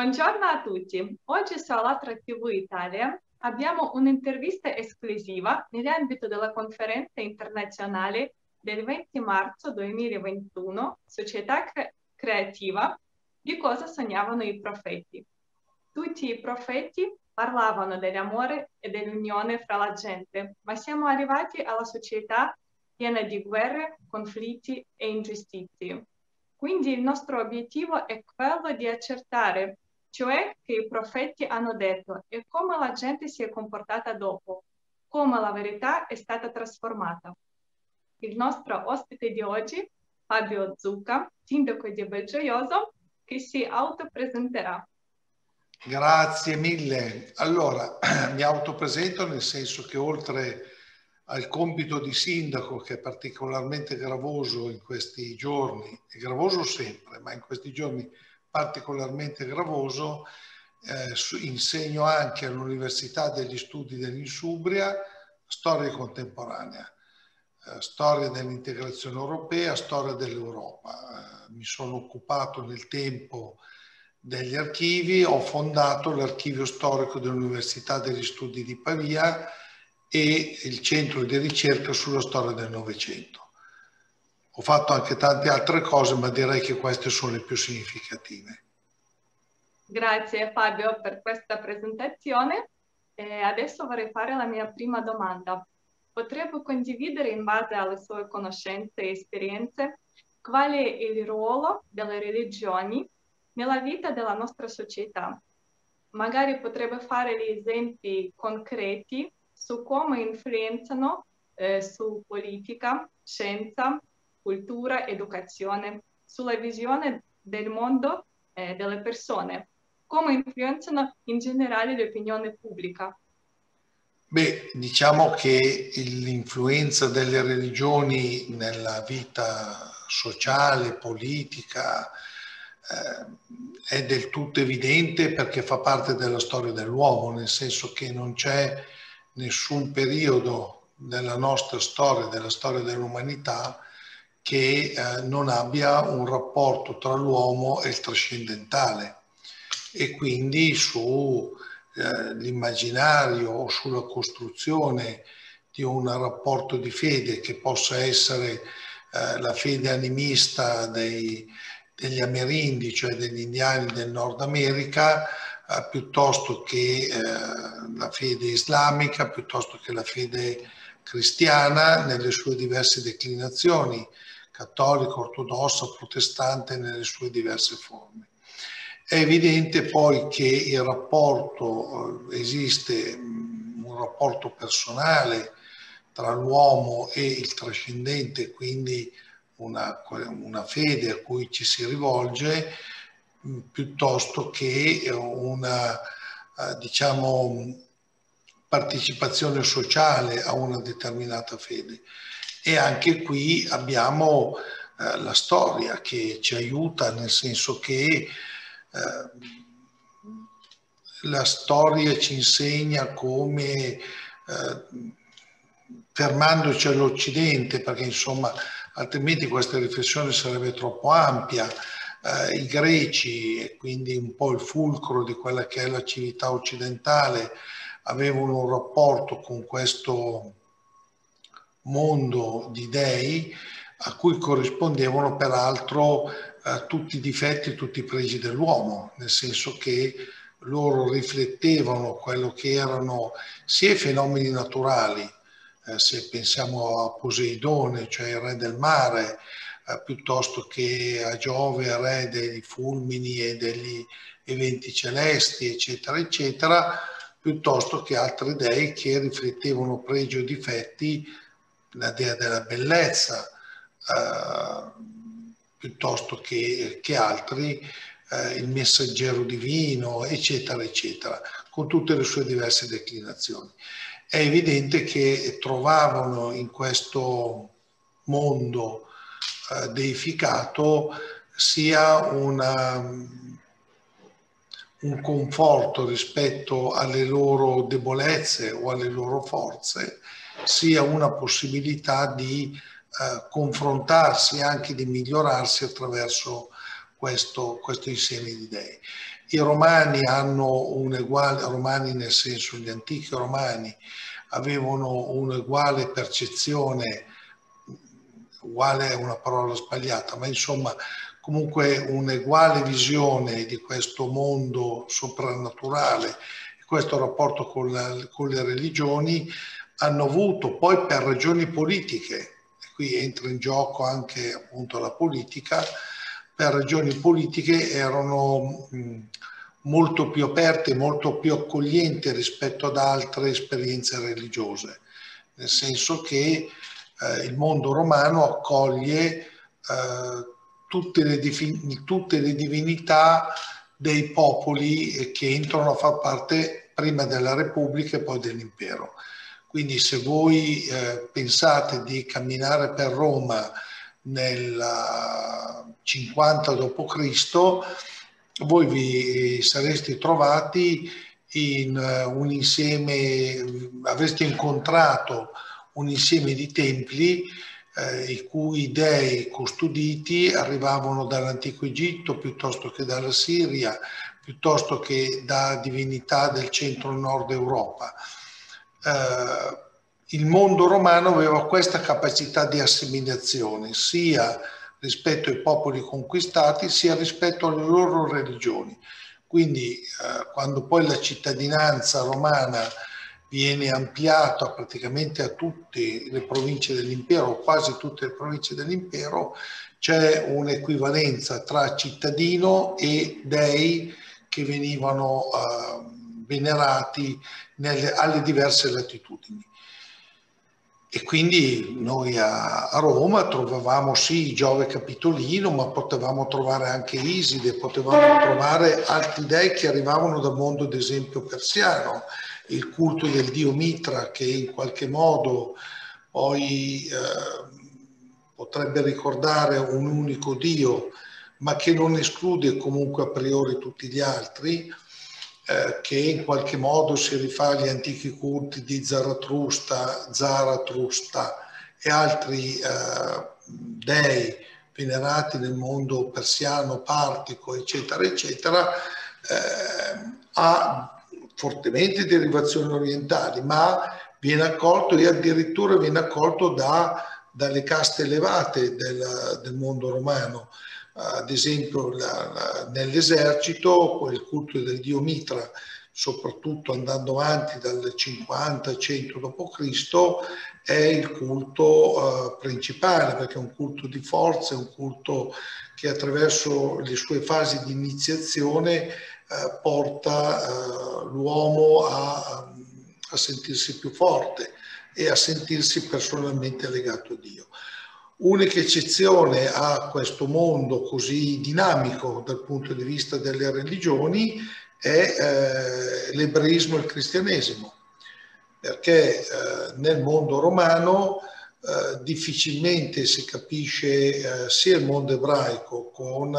Buongiorno a tutti. Oggi su TV Italia abbiamo un'intervista esclusiva nell'ambito della conferenza internazionale del 20 marzo 2021 Società Creativa di cosa sognavano i profeti. Tutti i profeti parlavano dell'amore e dell'unione fra la gente, ma siamo arrivati alla società piena di guerre, conflitti e ingiustizie. Quindi il nostro obiettivo è quello di accertare, cioè che i profeti hanno detto e come la gente si è comportata dopo, come la verità è stata trasformata. Il nostro ospite di oggi, Fabio Zucca, sindaco di Belgioioso, che si autopresenterà. Grazie mille. Allora, mi autopresento nel senso che oltre al compito di sindaco che è particolarmente gravoso in questi giorni, è gravoso sempre, ma in questi giorni particolarmente gravoso, eh, insegno anche all'Università degli Studi dell'Insubria storia contemporanea, eh, storia dell'integrazione europea, storia dell'Europa. Eh, mi sono occupato nel tempo degli archivi, ho fondato l'archivio storico dell'Università degli Studi di Pavia, e il centro di ricerca sulla storia del Novecento. Ho fatto anche tante altre cose, ma direi che queste sono le più significative. Grazie Fabio per questa presentazione. E adesso vorrei fare la mia prima domanda. Potrebbe condividere in base alle sue conoscenze e esperienze qual è il ruolo delle religioni nella vita della nostra società? Magari potrebbe fare gli esempi concreti su come influenzano eh, su politica, scienza, cultura, educazione, sulla visione del mondo eh, delle persone, come influenzano in generale l'opinione pubblica. Beh, diciamo che l'influenza delle religioni nella vita sociale, politica, eh, è del tutto evidente perché fa parte della storia dell'uomo, nel senso che non c'è nessun periodo della nostra storia, della storia dell'umanità, che eh, non abbia un rapporto tra l'uomo e il trascendentale. E quindi sull'immaginario eh, o sulla costruzione di un rapporto di fede che possa essere eh, la fede animista dei, degli amerindi, cioè degli indiani del Nord America, eh, piuttosto che eh, la fede islamica, piuttosto che la fede cristiana nelle sue diverse declinazioni, cattolica, ortodossa, protestante nelle sue diverse forme. È evidente poi che il rapporto, eh, esiste mm, un rapporto personale tra l'uomo e il trascendente, quindi una, una fede a cui ci si rivolge, piuttosto che una eh, diciamo, partecipazione sociale a una determinata fede. E anche qui abbiamo eh, la storia che ci aiuta, nel senso che eh, la storia ci insegna come, eh, fermandoci all'Occidente, perché insomma altrimenti questa riflessione sarebbe troppo ampia, eh, i greci, e quindi un po' il fulcro di quella che è la civiltà occidentale, avevano un rapporto con questo mondo di dei a cui corrispondevano peraltro eh, tutti i difetti e tutti i pregi dell'uomo, nel senso che loro riflettevano quello che erano sia i fenomeni naturali, eh, se pensiamo a Poseidone, cioè il re del mare, eh, piuttosto che a Giove, re dei fulmini e degli eventi celesti, eccetera, eccetera, piuttosto che altri dei che riflettevano pregi o difetti, la dea della bellezza, eh, piuttosto che, che altri, eh, il messaggero divino, eccetera, eccetera, con tutte le sue diverse declinazioni. È evidente che trovavano in questo mondo eh, deificato sia una, un conforto rispetto alle loro debolezze o alle loro forze, sia una possibilità di eh, confrontarsi e anche di migliorarsi attraverso questo, questo insieme di idee. I romani hanno un uguale, romani nel senso gli antichi romani avevano un'uguale percezione, uguale è una parola sbagliata, ma insomma comunque un'uguale visione di questo mondo soprannaturale, questo rapporto con, la, con le religioni, hanno avuto poi per ragioni politiche, qui entra in gioco anche appunto la politica, per ragioni politiche erano molto più aperte, molto più accoglienti rispetto ad altre esperienze religiose, nel senso che eh, il mondo romano accoglie eh, tutte, le tutte le divinità dei popoli che entrano a far parte prima della Repubblica e poi dell'impero. Quindi se voi eh, pensate di camminare per Roma nel 50 d.C., voi vi sareste trovati in eh, un insieme, avreste incontrato un insieme di templi eh, i cui dei custoditi arrivavano dall'antico Egitto piuttosto che dalla Siria, piuttosto che da divinità del centro-nord Europa. Eh, il mondo romano aveva questa capacità di assimilazione, sia rispetto ai popoli conquistati, sia rispetto alle loro religioni. Quindi eh, quando poi la cittadinanza romana viene ampliata praticamente a tutte le province dell'impero, quasi tutte le province dell'impero, c'è un'equivalenza tra cittadino e dei che venivano uh, venerati nelle, alle diverse latitudini. E quindi noi a, a, Roma trovavamo sì Giove Capitolino, ma potevamo trovare anche Iside, potevamo trovare altri dei che arrivavano dal mondo, ad esempio, persiano, il culto del dio Mitra che in qualche modo poi eh, potrebbe ricordare un unico dio, ma che non esclude comunque a priori tutti gli altri eh, che in qualche modo si rifà agli antichi culti di Zaratrusta, Zaratrusta e altri eh, dei venerati nel mondo persiano, partico, eccetera, eccetera, eh, ha fortemente derivazioni orientali, ma viene accolto e addirittura viene accolto da, dalle caste elevate del, del mondo romano ad esempio nell'esercito il culto del dio Mitra, soprattutto andando avanti dal 50-100 d.C., è il culto uh, principale perché è un culto di forza, è un culto che attraverso le sue fasi di iniziazione uh, porta uh, l'uomo a, a sentirsi più forte e a sentirsi personalmente legato a Dio. Unica eccezione a questo mondo così dinamico dal punto di vista delle religioni è eh, l'ebraismo e il cristianesimo, perché eh, nel mondo romano eh, difficilmente si capisce eh, sia il mondo ebraico con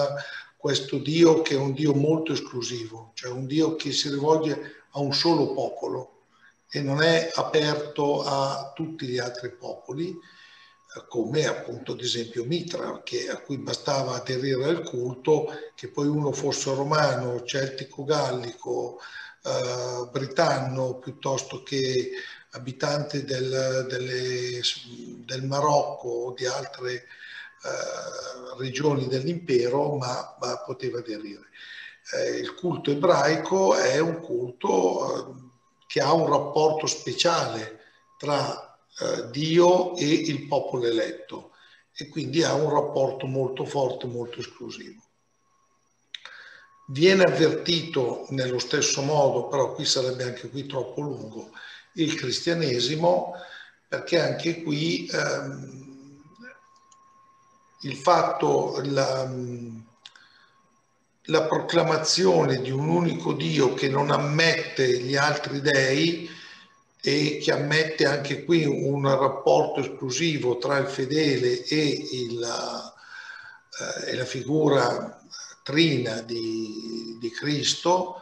questo Dio che è un Dio molto esclusivo, cioè un Dio che si rivolge a un solo popolo e non è aperto a tutti gli altri popoli come appunto ad esempio Mitra, che, a cui bastava aderire al culto, che poi uno fosse romano, celtico, gallico, eh, britanno, piuttosto che abitante del, delle, del Marocco o di altre eh, regioni dell'impero, ma, ma poteva aderire. Eh, il culto ebraico è un culto eh, che ha un rapporto speciale tra eh, Dio e il popolo eletto e quindi ha un rapporto molto forte, molto esclusivo. Viene avvertito nello stesso modo, però qui sarebbe anche qui troppo lungo, il cristianesimo, perché anche qui ehm, il fatto, la, la proclamazione di un unico Dio che non ammette gli altri dei, e che ammette anche qui un rapporto esclusivo tra il fedele e, il, eh, e la figura trina di, di Cristo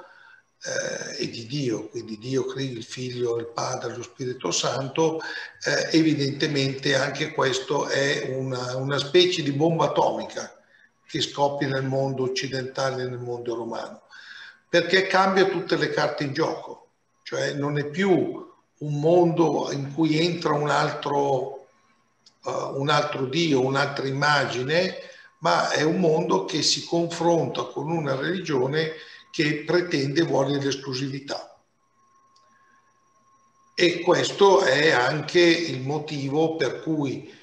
eh, e di Dio, quindi Dio, il Figlio, il Padre, lo Spirito Santo, eh, evidentemente anche questo è una, una specie di bomba atomica che scoppia nel mondo occidentale e nel mondo romano perché cambia tutte le carte in gioco, cioè non è più un mondo in cui entra un altro, uh, un altro Dio, un'altra immagine, ma è un mondo che si confronta con una religione che pretende e vuole l'esclusività. E questo è anche il motivo per cui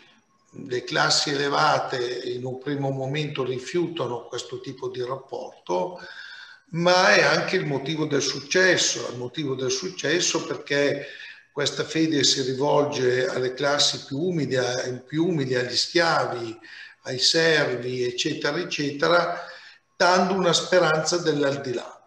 le classi elevate in un primo momento rifiutano questo tipo di rapporto, ma è anche il motivo del successo, il motivo del successo perché questa fede si rivolge alle classi più umili, più umili agli schiavi, ai servi, eccetera, eccetera, dando una speranza dell'aldilà.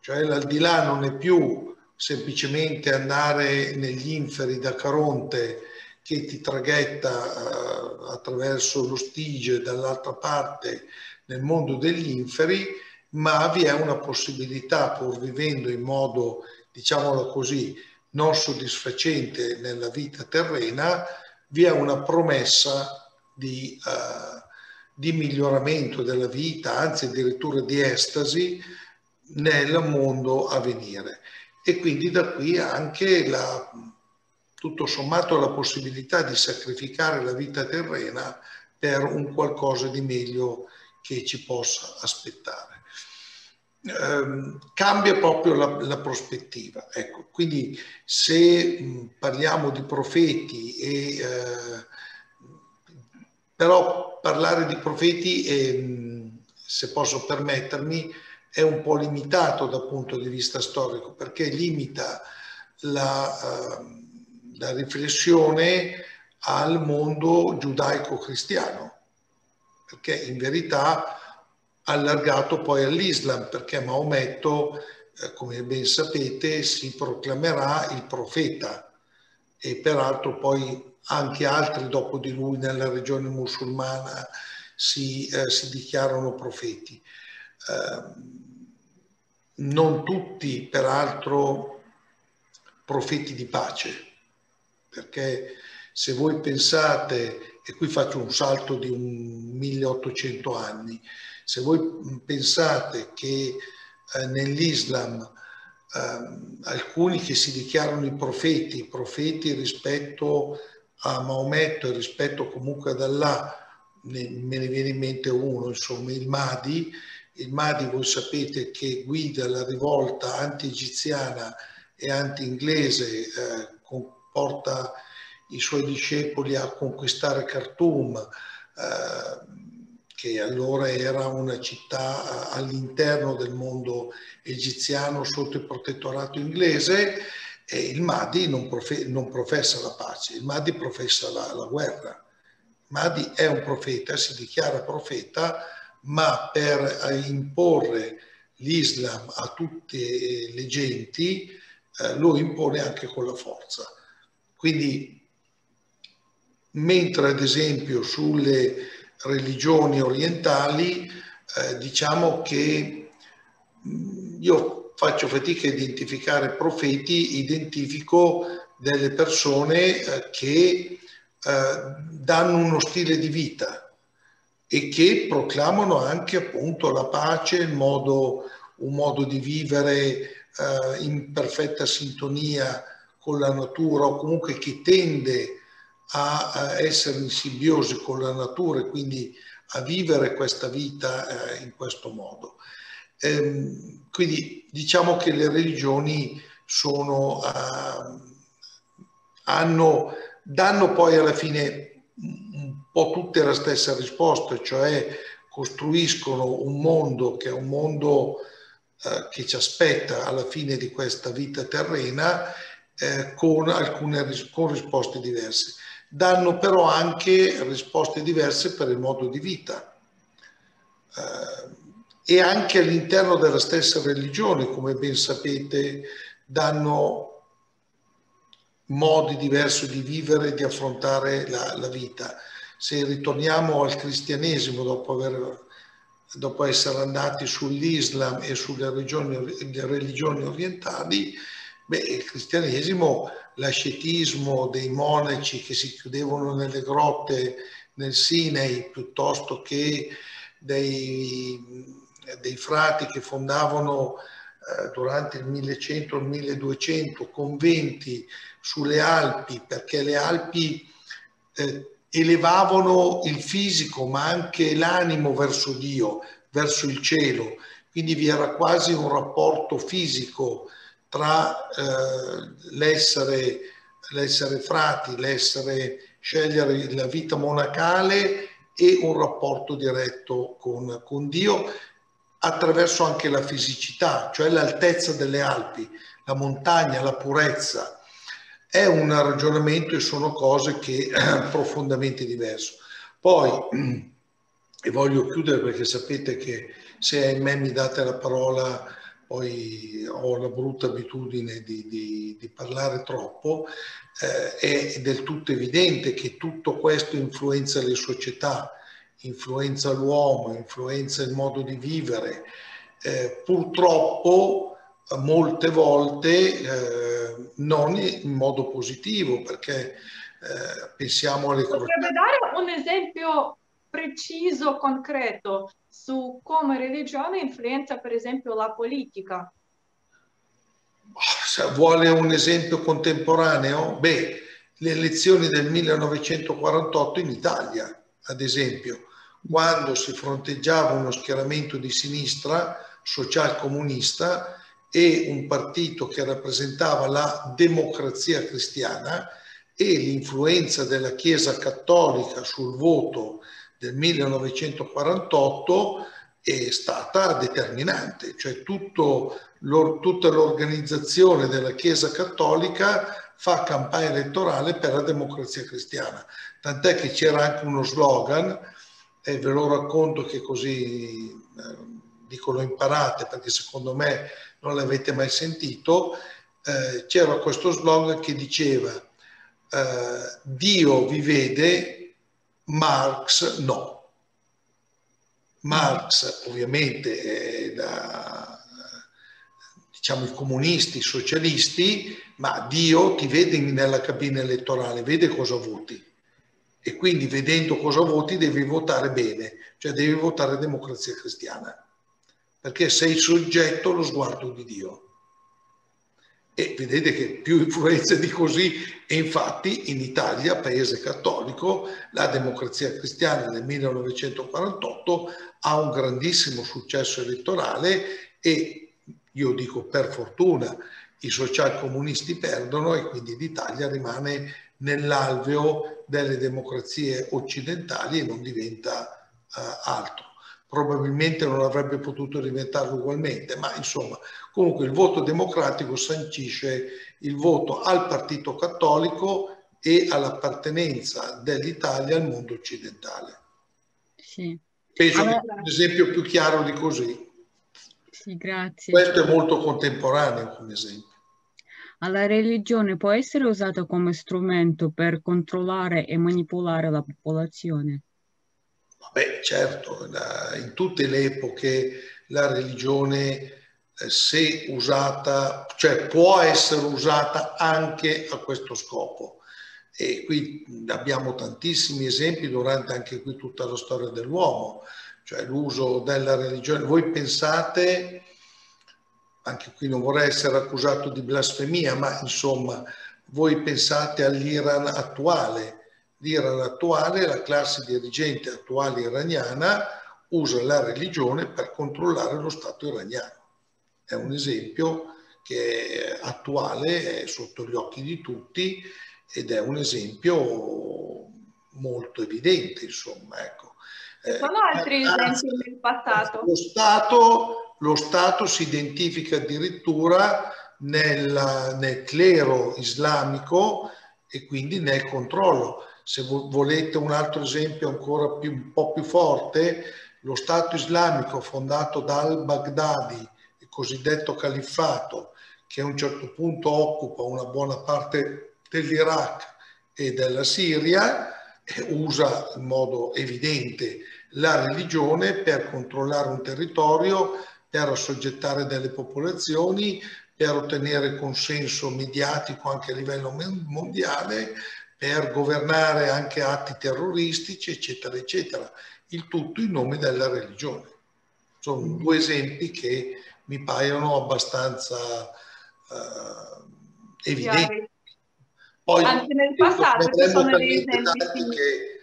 Cioè l'aldilà non è più semplicemente andare negli inferi da Caronte che ti traghetta uh, attraverso lo Stige dall'altra parte nel mondo degli inferi, ma vi è una possibilità, pur vivendo in modo, diciamolo così, non soddisfacente nella vita terrena, vi è una promessa di, uh, di miglioramento della vita, anzi addirittura di estasi nel mondo a venire. E quindi da qui anche la, tutto sommato la possibilità di sacrificare la vita terrena per un qualcosa di meglio che ci possa aspettare. Eh, cambia proprio la, la, prospettiva. Ecco, quindi se mh, parliamo di profeti e eh, però parlare di profeti, è, se posso permettermi, è un po' limitato dal punto di vista storico perché limita la, uh, la riflessione al mondo giudaico-cristiano, perché in verità allargato poi all'Islam, perché Maometto, eh, come ben sapete, si proclamerà il profeta e peraltro poi anche altri dopo di lui nella regione musulmana si, eh, si dichiarano profeti. Eh, non tutti peraltro profeti di pace, perché se voi pensate, e qui faccio un salto di un 1800 anni, se voi pensate che eh, nell'Islam eh, alcuni che si dichiarano i profeti, profeti rispetto a Maometto e rispetto comunque ad Allah, me ne viene in mente uno, insomma il Mahdi, il Mahdi voi sapete che guida la rivolta anti-egiziana e anti-inglese, eh, porta i suoi discepoli a conquistare Khartoum, eh, che allora era una città eh, all'interno del mondo egiziano sotto il protettorato inglese, e il Mahdi non, profe- non professa la pace, il Mahdi professa la, la guerra. Mahdi è un profeta, si dichiara profeta, ma per imporre l'Islam a tutte le genti eh, lo impone anche con la forza. Quindi, mentre ad esempio sulle religioni orientali, eh, diciamo che mm, io faccio fatica a identificare profeti, identifico delle persone eh, che eh, danno uno stile di vita, e che proclamano anche appunto la pace, modo, un modo di vivere eh, in perfetta sintonia con la natura o comunque che tende a, essere in simbiosi con la natura e quindi a vivere questa vita eh, in questo modo. Ehm, quindi diciamo che le religioni sono, eh, hanno, danno poi alla fine po' tutte la stessa risposta, cioè costruiscono un mondo che è un mondo eh, che ci aspetta alla fine di questa vita terrena eh, con alcune con risposte diverse. Danno però anche risposte diverse per il modo di vita. Eh, e anche all'interno della stessa religione, come ben sapete, danno modi diversi di vivere e di affrontare la, la vita se ritorniamo al cristianesimo dopo, aver, dopo essere andati sull'Islam e sulle religioni, religioni orientali, beh, il cristianesimo, l'ascetismo dei monaci che si chiudevano nelle grotte nel Sinai piuttosto che dei dei frati che fondavano eh, durante il 1100 il 1200 conventi sulle Alpi, perché le Alpi eh, elevavano il fisico ma anche l'animo verso Dio, verso il cielo, quindi vi era quasi un rapporto fisico tra eh, l'essere, l'essere frati, l'essere scegliere la vita monacale e un rapporto diretto con, con Dio attraverso anche la fisicità, cioè l'altezza delle Alpi, la montagna, la purezza. È un ragionamento e sono cose che profondamente diverse. Poi, e voglio chiudere perché sapete che se a me mi date la parola poi ho la brutta abitudine di, di, di parlare troppo, eh, è del tutto evidente che tutto questo influenza le società, influenza l'uomo, influenza il modo di vivere. Eh, purtroppo molte volte eh, non in modo positivo perché eh, pensiamo alle... Potrebbe dare un esempio preciso, concreto su come religione influenza per esempio la politica? Se vuole un esempio contemporaneo? Beh, le elezioni del 1948 in Italia, ad esempio, quando si fronteggiava uno schieramento di sinistra social-comunista e un partito che rappresentava la democrazia cristiana e l'influenza della Chiesa cattolica sul voto del 1948 è stata determinante, cioè tutto, tutta l'organizzazione della Chiesa Cattolica fa campagna elettorale per la democrazia cristiana. Tant'è che c'era anche uno slogan, e ve lo racconto che così eh, dico imparate perché secondo me non l'avete mai sentito, eh, c'era questo slogan che diceva eh, Dio vi vede Marx no. Marx ovviamente è da, diciamo i comunisti, i socialisti, ma Dio ti vede nella cabina elettorale, vede cosa voti e quindi vedendo cosa voti devi votare bene, cioè devi votare democrazia cristiana, perché sei soggetto allo sguardo di Dio. E vedete che più influenza di così, e infatti in Italia, paese cattolico, la democrazia cristiana nel 1948 ha un grandissimo successo elettorale e io dico per fortuna i socialcomunisti perdono e quindi l'Italia rimane nell'alveo delle democrazie occidentali e non diventa uh, altro probabilmente non avrebbe potuto diventarlo ugualmente, ma insomma, comunque il voto democratico sancisce il voto al Partito Cattolico e all'appartenenza dell'Italia al mondo occidentale. Sì. Penso allora... che un esempio più chiaro di così. Sì, grazie. Questo è molto contemporaneo come esempio. La religione può essere usata come strumento per controllare e manipolare la popolazione? Beh, certo, in tutte le epoche la religione, eh, se usata, cioè può essere usata anche a questo scopo. E qui abbiamo tantissimi esempi durante anche qui tutta la storia dell'uomo, cioè l'uso della religione. Voi pensate, anche qui non vorrei essere accusato di blasfemia, ma insomma, voi pensate all'Iran attuale, l'Iran attuale, la classe dirigente attuale iraniana usa la religione per controllare lo Stato iraniano. È un esempio che è attuale, è sotto gli occhi di tutti ed è un esempio molto evidente, insomma. Ecco. Eh, Sono altri esempi del passato. Lo Stato, lo Stato si identifica addirittura nel, nel clero islamico e quindi nel controllo se volete un altro esempio ancora più, un po' più forte, lo Stato islamico fondato da al-Baghdadi, il cosiddetto califfato, che a un certo punto occupa una buona parte dell'Iraq e della Siria, usa in modo evidente la religione per controllare un territorio, per assoggettare delle popolazioni, per ottenere consenso mediatico anche a livello mondiale, per governare anche atti terroristici, eccetera, eccetera. Il tutto in nome della religione. Sono mm. due esempi che mi paiono abbastanza uh, evidenti. Poi, Anche nel passato ci sono dei esempi. Che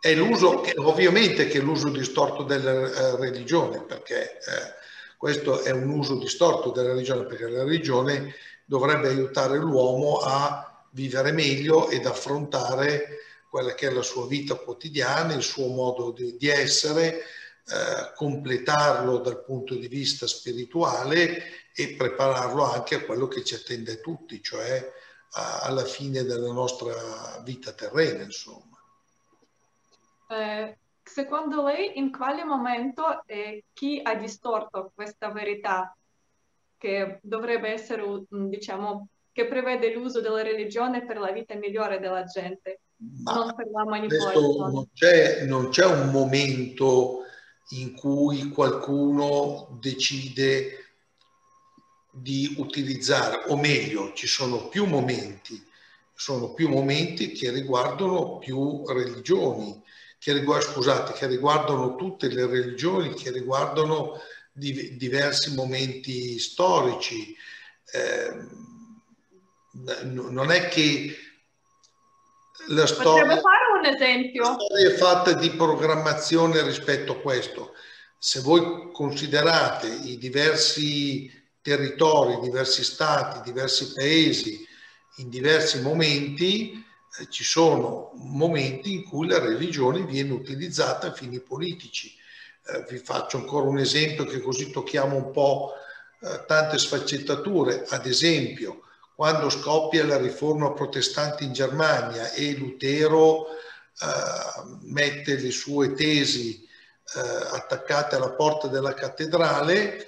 è l'uso, ovviamente che è l'uso distorto della eh, religione, perché eh, questo è un uso distorto della religione, perché la religione dovrebbe aiutare l'uomo a vivere meglio ed affrontare quella che è la sua vita quotidiana, il suo modo di, di essere, eh, completarlo dal punto di vista spirituale e prepararlo anche a quello che ci attende tutti, cioè a, alla fine della nostra vita terrena, insomma. Eh, secondo lei in quale momento eh, chi ha distorto questa verità che dovrebbe essere, diciamo, che prevede l'uso della religione per la vita migliore della gente, Ma non per la manipolazione? Non c'è, non c'è un momento in cui qualcuno decide di utilizzare, o meglio, ci sono più momenti, sono più momenti che riguardano più religioni che, riguarda, scusate, che riguardano tutte le religioni, che riguardano di, diversi momenti storici. Eh, non è che la storia, fare un esempio? la storia è fatta di programmazione rispetto a questo. Se voi considerate i diversi territori, diversi stati, diversi paesi in diversi momenti, eh, ci sono momenti in cui la religione viene utilizzata a fini politici. Eh, vi faccio ancora un esempio che così tocchiamo un po' eh, tante sfaccettature. Ad esempio, quando scoppia la riforma protestante in Germania e Lutero eh, mette le sue tesi eh, attaccate alla porta della cattedrale, eh,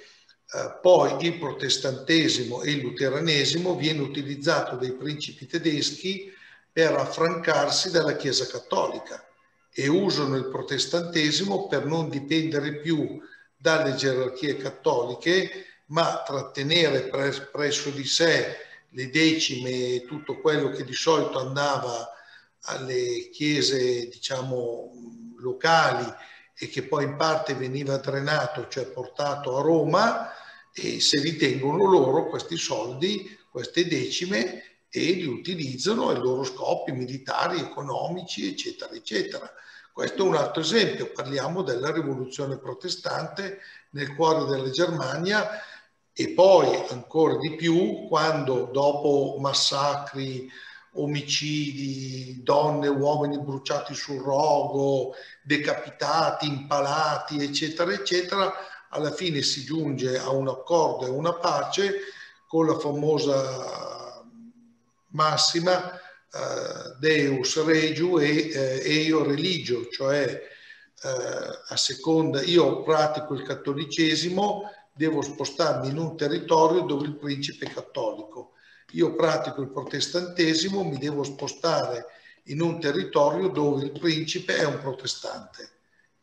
poi il protestantesimo e il luteranesimo viene utilizzato dai principi tedeschi per affrancarsi dalla Chiesa Cattolica e usano il protestantesimo per non dipendere più dalle gerarchie cattoliche, ma trattenere presso di sé le decime e tutto quello che di solito andava alle chiese, diciamo, locali e che poi in parte veniva drenato, cioè portato a Roma, e se ritengono loro questi soldi, queste decime, e li utilizzano ai loro scopi militari, economici, eccetera, eccetera. Questo è un altro esempio, parliamo della rivoluzione protestante nel cuore della Germania e poi ancora di più quando dopo massacri, omicidi, donne e uomini bruciati sul rogo, decapitati, impalati, eccetera, eccetera, alla fine si giunge a un accordo e una pace con la famosa massima uh, Deus regiu e uh, eo religio, cioè uh, a seconda, io pratico il cattolicesimo, devo spostarmi in un territorio dove il principe è cattolico. Io pratico il protestantesimo, mi devo spostare in un territorio dove il principe è un protestante.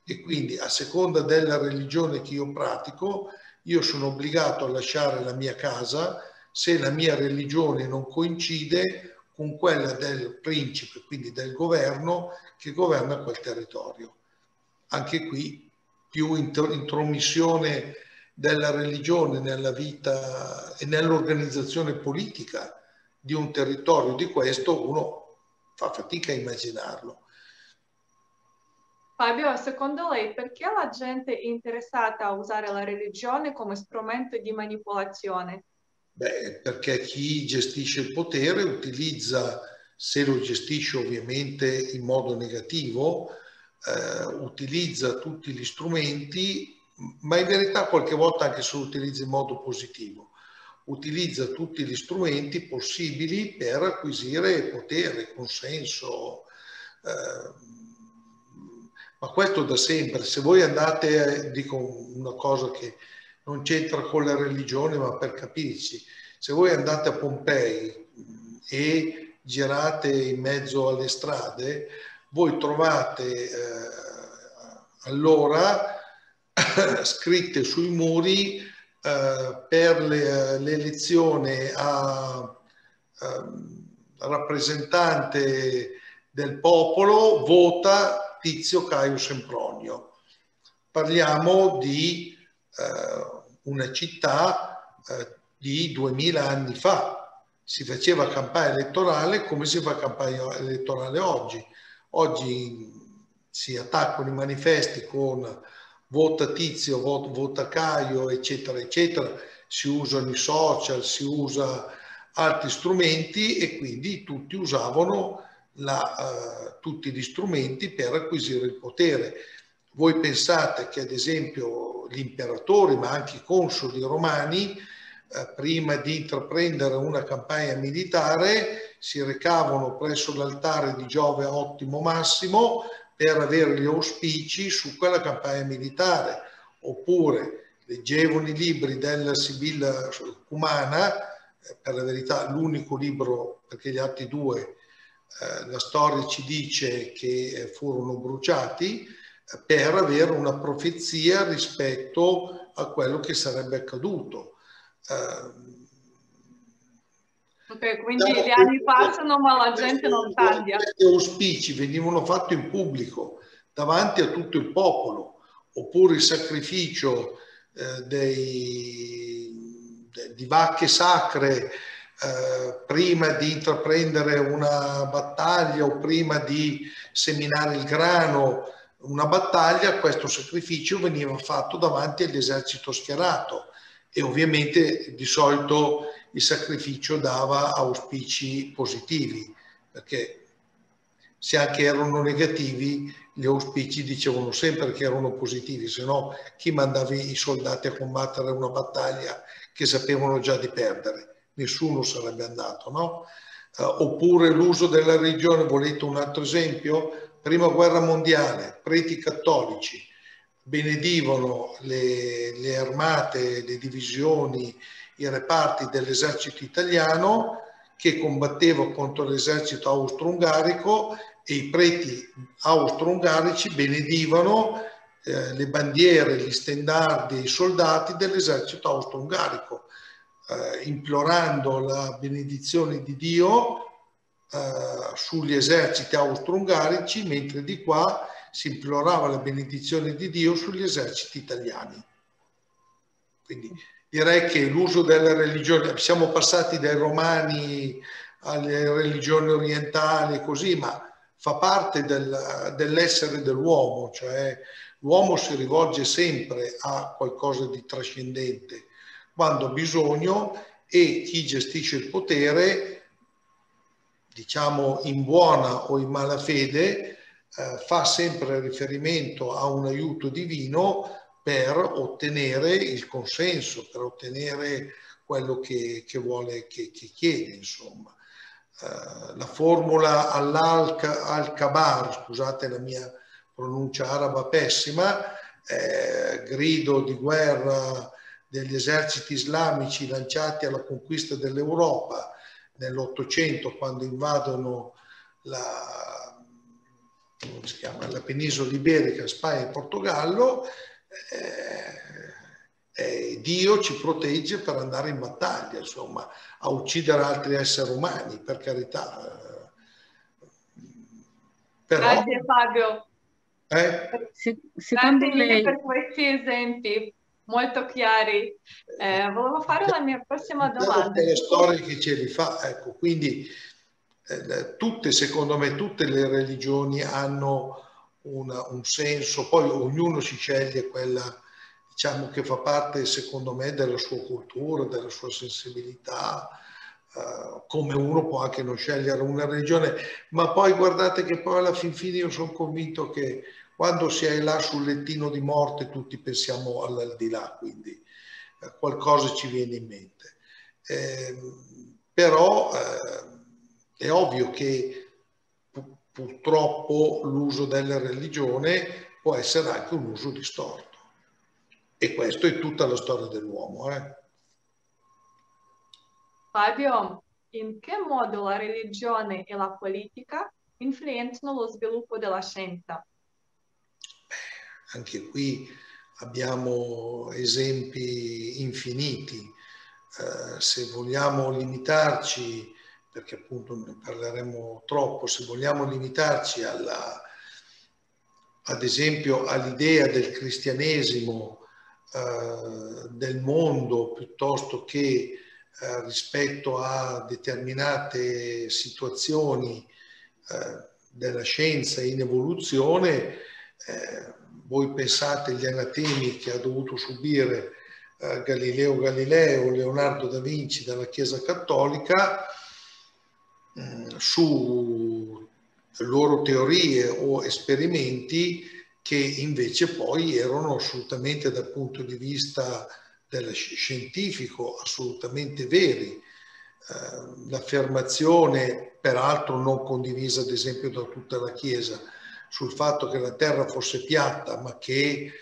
E quindi a seconda della religione che io pratico, io sono obbligato a lasciare la mia casa, se la mia religione non coincide con quella del principe, quindi del governo che governa quel territorio. Anche qui più intromissione della religione nella vita e nell'organizzazione politica di un territorio di questo, uno fa fatica a immaginarlo. Fabio, secondo lei perché la gente è interessata a usare la religione come strumento di manipolazione? Beh, perché chi gestisce il potere utilizza, se lo gestisce ovviamente in modo negativo, eh, utilizza tutti gli strumenti, ma in verità qualche volta anche se lo utilizza in modo positivo, utilizza tutti gli strumenti possibili per acquisire potere, consenso. Eh, ma questo da sempre. Se voi andate, dico una cosa che non c'entra con la religione, ma per capirci. Se voi andate a Pompei e girate in mezzo alle strade, voi trovate eh, allora scritte sui muri eh, per le, l'elezione a, a rappresentante del popolo vota Tizio Caio Sempronio parliamo di eh, una città eh, di 2000 anni fa. Si faceva campagna elettorale come si fa campagna elettorale oggi. Oggi si attaccano i manifesti con vota Tizio, vota, Caio, eccetera, eccetera. Si usano i social, si usa altri strumenti e quindi tutti usavano la, uh, tutti gli strumenti per acquisire il potere. Voi pensate che ad esempio gli imperatori, ma anche i consoli romani, eh, prima di intraprendere una campagna militare, si recavano presso l'altare di Giove Ottimo Massimo per avere gli auspici su quella campagna militare, oppure leggevano i libri della Sibilla Cumana, eh, per la verità l'unico libro, perché gli altri due, eh, la storia ci dice che eh, furono bruciati, per avere una profezia rispetto a quello che sarebbe accaduto. Ok, quindi gli anni passano ma la gente non cambia. Questi auspici venivano fatti in pubblico, davanti a tutto il popolo, oppure il sacrificio eh, dei, di vacche sacre eh, prima di intraprendere una battaglia o prima di seminare il grano, una battaglia, questo sacrificio veniva fatto davanti all'esercito schierato e ovviamente di solito il sacrificio dava auspici positivi, perché se anche erano negativi, gli auspici dicevano sempre che erano positivi, se no chi mandava i soldati a combattere una battaglia che sapevano già di perdere? Nessuno sarebbe andato, no? Uh, oppure l'uso della religione, volete un altro esempio? Prima guerra mondiale, preti cattolici benedivano le, le armate, le divisioni, i reparti dell'esercito italiano che combatteva contro l'esercito austro-ungarico e i preti austro-ungarici benedivano eh, le bandiere, gli stendardi, i soldati dell'esercito austro-ungarico, eh, implorando la benedizione di Dio eh, sugli eserciti austro-ungarici, mentre di qua si implorava la benedizione di Dio sugli eserciti italiani. Quindi direi che l'uso della religione, siamo passati dai romani alle religioni orientali e così, ma fa parte del, dell'essere dell'uomo, cioè l'uomo si rivolge sempre a qualcosa di trascendente quando ha bisogno e chi gestisce il potere, diciamo in buona o in mala fede, eh, fa sempre riferimento a un aiuto divino per ottenere il consenso, per ottenere quello che, che vuole, che, che, chiede, insomma. Uh, la formula al-Kabar, scusate la mia pronuncia araba pessima, eh, grido di guerra degli eserciti islamici lanciati alla conquista dell'Europa nell'Ottocento quando invadono la, chiama, la penisola iberica, Spagna e Portogallo, eh, eh, Dio ci protegge per andare in battaglia, insomma, a uccidere altri esseri umani, per carità. Però, Grazie Fabio. Eh? Grazie lei... per questi esempi molto chiari. Eh, volevo fare la mia prossima domanda. Le storie che ce li fa, ecco, quindi eh, tutte, secondo me, tutte le religioni hanno una, un senso, poi ognuno si sceglie quella diciamo, che fa parte, secondo me, della sua cultura, della sua sensibilità, uh, come uno può anche non scegliere una religione, ma poi guardate che poi alla fin fine io sono convinto che quando si è là sul lettino di morte tutti pensiamo all'aldilà, quindi eh, qualcosa ci viene in mente. Eh, però eh, è ovvio che purtroppo l'uso della religione può essere anche un uso distorto. E questo è tutta la storia dell'uomo. Eh. Fabio, in che modo la religione e la politica influenzano lo sviluppo della scienza? Anche qui abbiamo esempi infiniti. Eh, se vogliamo limitarci perché appunto ne parleremo troppo, se vogliamo limitarci alla, ad esempio all'idea del cristianesimo eh, del mondo piuttosto che eh, rispetto a determinate situazioni eh, della scienza in evoluzione, eh, voi pensate agli anatemi che ha dovuto subire eh, Galileo Galileo, Leonardo da Vinci dalla Chiesa Cattolica mm, su loro teorie o esperimenti che invece poi erano assolutamente dal punto di vista scientifico assolutamente veri. Eh, l'affermazione, peraltro non condivisa ad esempio da tutta la Chiesa, sul fatto che la Terra fosse piatta, ma che eh,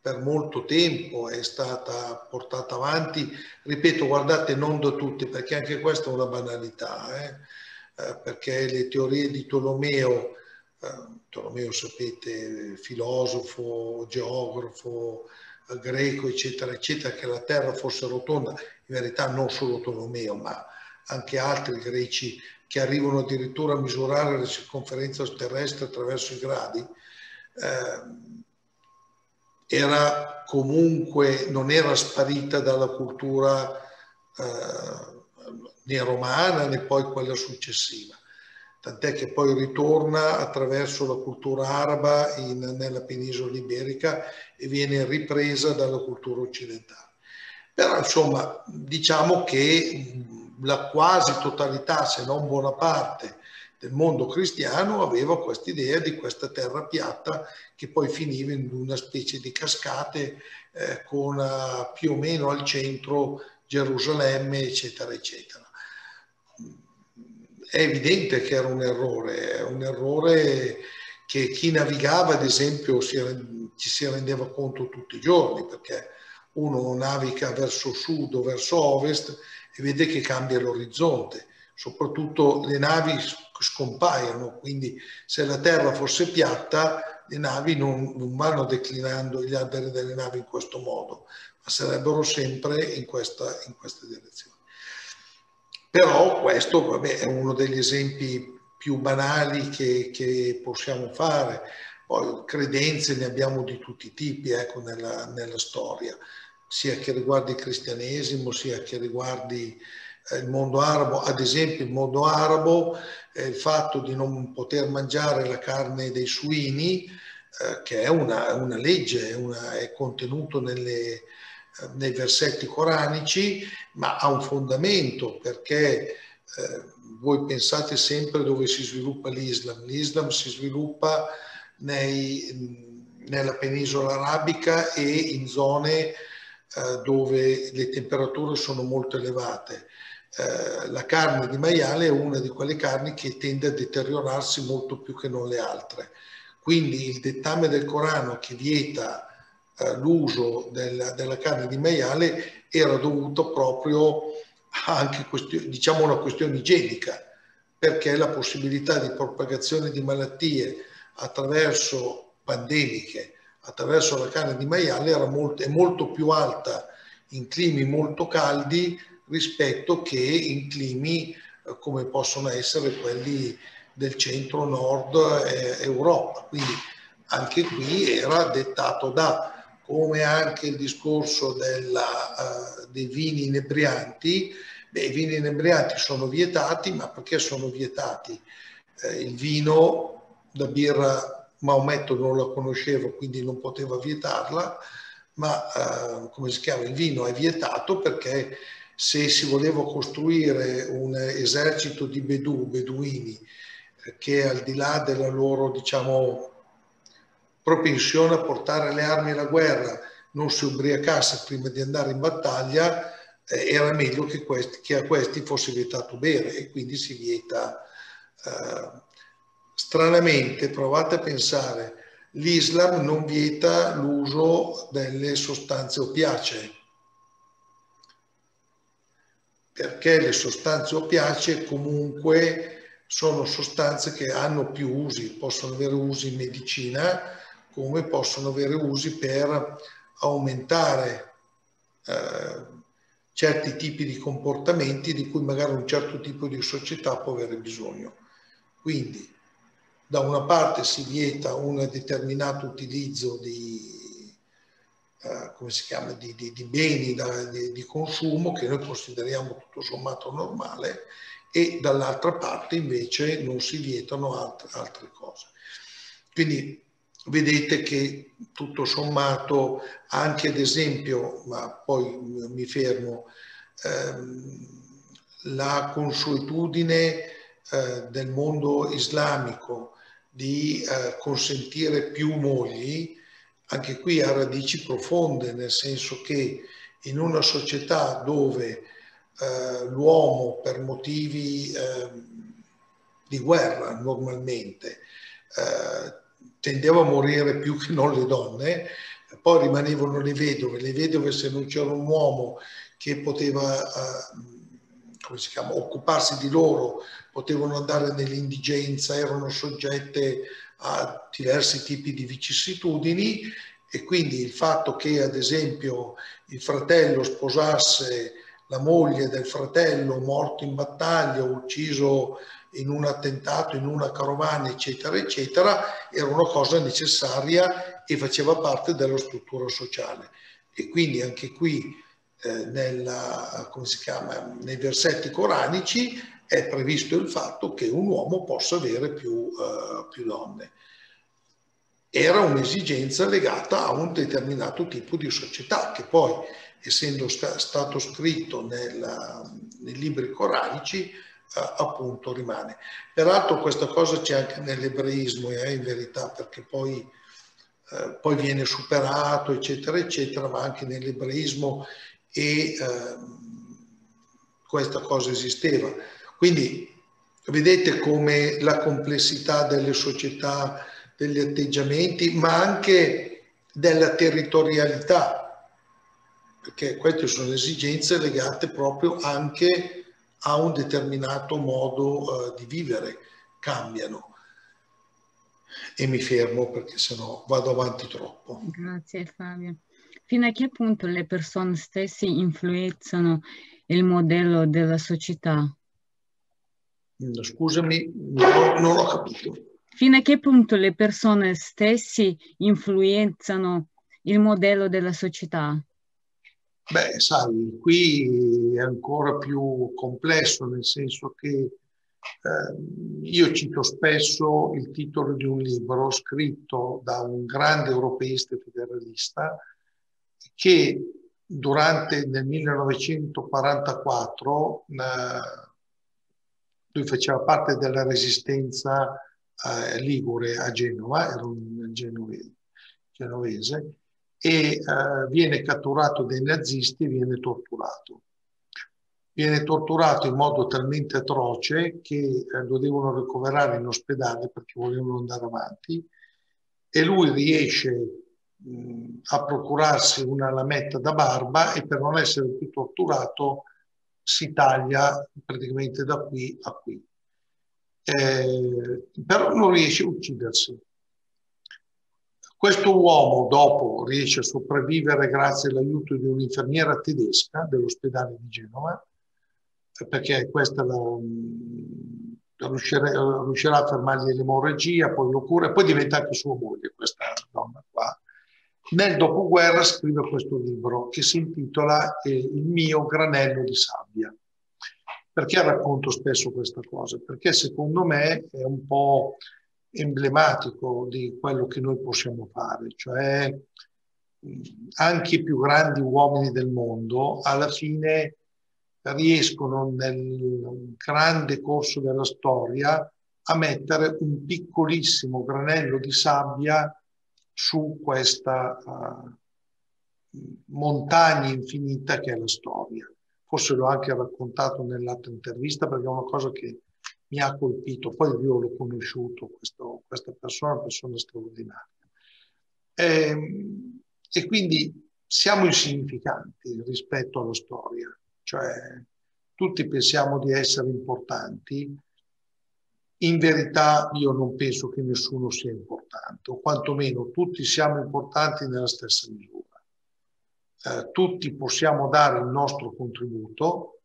per molto tempo è stata portata avanti, ripeto, guardate, non da tutti, perché anche questa è una banalità, eh? Eh, perché le teorie di Tolomeo, eh, Tolomeo sapete, filosofo, geografo, eh, greco, eccetera, eccetera, che la Terra fosse rotonda, in verità non solo Tolomeo, ma anche altri greci che arrivano addirittura a misurare la circonferenza terrestre attraverso i gradi, eh, era comunque, non era sparita dalla cultura eh, né romana né poi quella successiva. Tant'è che poi ritorna attraverso la cultura araba in, nella penisola iberica e viene ripresa dalla cultura occidentale. Però insomma diciamo che la quasi totalità, se non buona parte, del mondo cristiano aveva questa idea di questa terra piatta che poi finiva in una specie di cascate eh, con uh, più o meno al centro Gerusalemme, eccetera, eccetera. È evidente che era un errore, un errore che chi navigava, ad esempio, si, ci si rendeva conto tutti i giorni, perché uno naviga verso sud o verso ovest e vede che cambia l'orizzonte soprattutto le navi scompaiono, quindi se la Terra fosse piatta le navi non, non vanno declinando gli alberi delle navi in questo modo, ma sarebbero sempre in questa, in questa direzione. Però questo vabbè, è uno degli esempi più banali che, che, possiamo fare. Poi credenze ne abbiamo di tutti i tipi ecco, nella, nella storia, sia che riguardi il cristianesimo, sia che riguardi il mondo arabo, ad esempio il mondo arabo, eh, il fatto di non poter mangiare la carne dei suini, eh, che è una, una legge, una, è contenuto nelle, eh, nei versetti coranici, ma ha un fondamento perché eh, voi pensate sempre dove si sviluppa l'Islam. L'Islam si sviluppa nei, nella penisola arabica e in zone eh, dove le temperature sono molto elevate eh, la carne di maiale è una di quelle carni che tende a deteriorarsi molto più che non le altre. Quindi il dettame del Corano che vieta eh, l'uso della, della, carne di maiale era dovuto proprio anche diciamo una questione igienica, perché la possibilità di propagazione di malattie attraverso pandemiche, attraverso la carne di maiale molto, è molto più alta in climi molto caldi rispetto che in climi eh, come possono essere quelli del centro-nord eh, Europa. Quindi anche qui era dettato da, come anche il discorso della, uh, dei vini inebrianti, beh, i vini inebrianti sono vietati, ma perché sono vietati? Eh, il vino, la birra Maometto non la conoscevo, quindi non poteva vietarla, ma uh, come si chiama? Il vino è vietato perché se si voleva costruire un esercito di bedù, beduini, che al di là della loro, diciamo, propensione a portare le armi alla guerra non si ubriacasse prima di andare in battaglia, eh, era meglio che, questi, che, a questi fosse vietato bere e quindi si vieta. Eh, stranamente, provate a pensare, l'Islam non vieta l'uso delle sostanze opiacee perché le sostanze oppiacee comunque sono sostanze che hanno più usi, possono avere usi in medicina come possono avere usi per aumentare eh, certi tipi di comportamenti di cui magari un certo tipo di società può avere bisogno. Quindi da una parte si vieta un determinato utilizzo di, eh, come si chiama, di, di, di beni da, di, consumo che noi consideriamo tutto sommato normale e dall'altra parte invece non si vietano altre, altre cose. Quindi vedete che tutto sommato anche ad esempio, ma poi mi fermo, ehm, la consuetudine eh, del mondo islamico di eh, consentire più mogli, anche qui ha radici profonde, nel senso che in una società dove eh, l'uomo per motivi ehm, di guerra normalmente eh, tendeva a morire più che non le donne, poi rimanevano le vedove, le vedove se non c'era un uomo che poteva eh, chiama, occuparsi di loro, potevano andare nell'indigenza, erano soggette a diversi tipi di vicissitudini e quindi il fatto che ad esempio il fratello sposasse la moglie del fratello morto in battaglia, ucciso in un attentato, in una carovana, eccetera, eccetera, era una cosa necessaria e faceva parte della struttura sociale. E quindi anche qui eh, nella, chiama, nei versetti coranici è previsto il fatto che un uomo possa avere più, uh, più donne. Era un'esigenza legata a un determinato tipo di società che poi, essendo sta, stato scritto nella, nei libri coranici, uh, appunto rimane. Peraltro questa cosa c'è anche nell'ebraismo, eh, in verità, perché poi, uh, poi viene superato, eccetera, eccetera, ma anche nell'ebraismo e eh, questa cosa esisteva. Quindi vedete come la complessità delle società, degli atteggiamenti, ma anche della territorialità, perché queste sono esigenze legate proprio anche a un determinato modo uh, di vivere, cambiano. E mi fermo perché sennò vado avanti troppo. Grazie Fabio fino a che punto le persone stesse influenzano il modello della società? Scusami, no, non ho capito. Fino a che punto le persone stesse influenzano il modello della società? Beh, sai, qui è ancora più complesso, nel senso che eh, io cito spesso il titolo di un libro scritto da un grande europeista federalista che durante nel 1944 eh, lui faceva parte della resistenza eh, ligure a Genova, era un genovese, genovese e eh, viene catturato dai nazisti e viene torturato. Viene torturato in modo talmente atroce che eh, lo devono ricoverare in ospedale perché volevano andare avanti e lui riesce a procurarsi una lametta da barba e per non essere più torturato si taglia praticamente da qui a qui. Eh, però non riesce a uccidersi. Questo uomo dopo riesce a sopravvivere grazie all'aiuto di un'infermiera tedesca dell'ospedale di Genova, perché questa la, riuscirà, riuscirà a fermargli l'emorragia, poi lo cura, e poi diventa anche sua moglie questa donna nel dopoguerra scrive questo libro che si intitola eh, Il mio granello di sabbia. Perché racconto spesso questa cosa? Perché secondo me è un po' emblematico di quello che noi possiamo fare, cioè anche i più grandi uomini del mondo alla fine riescono nel grande corso della storia a mettere un piccolissimo granello di sabbia su questa uh, montagna infinita che è la storia. Forse l'ho anche raccontato nell'altra intervista perché è una cosa che mi ha colpito. Poi io l'ho conosciuto, questo, questa persona, una persona straordinaria. E, ehm, e quindi siamo insignificanti rispetto alla storia, cioè tutti pensiamo di essere importanti, in verità io non penso che nessuno sia importante, o quantomeno tutti siamo importanti nella stessa misura. Eh, tutti possiamo dare il nostro contributo,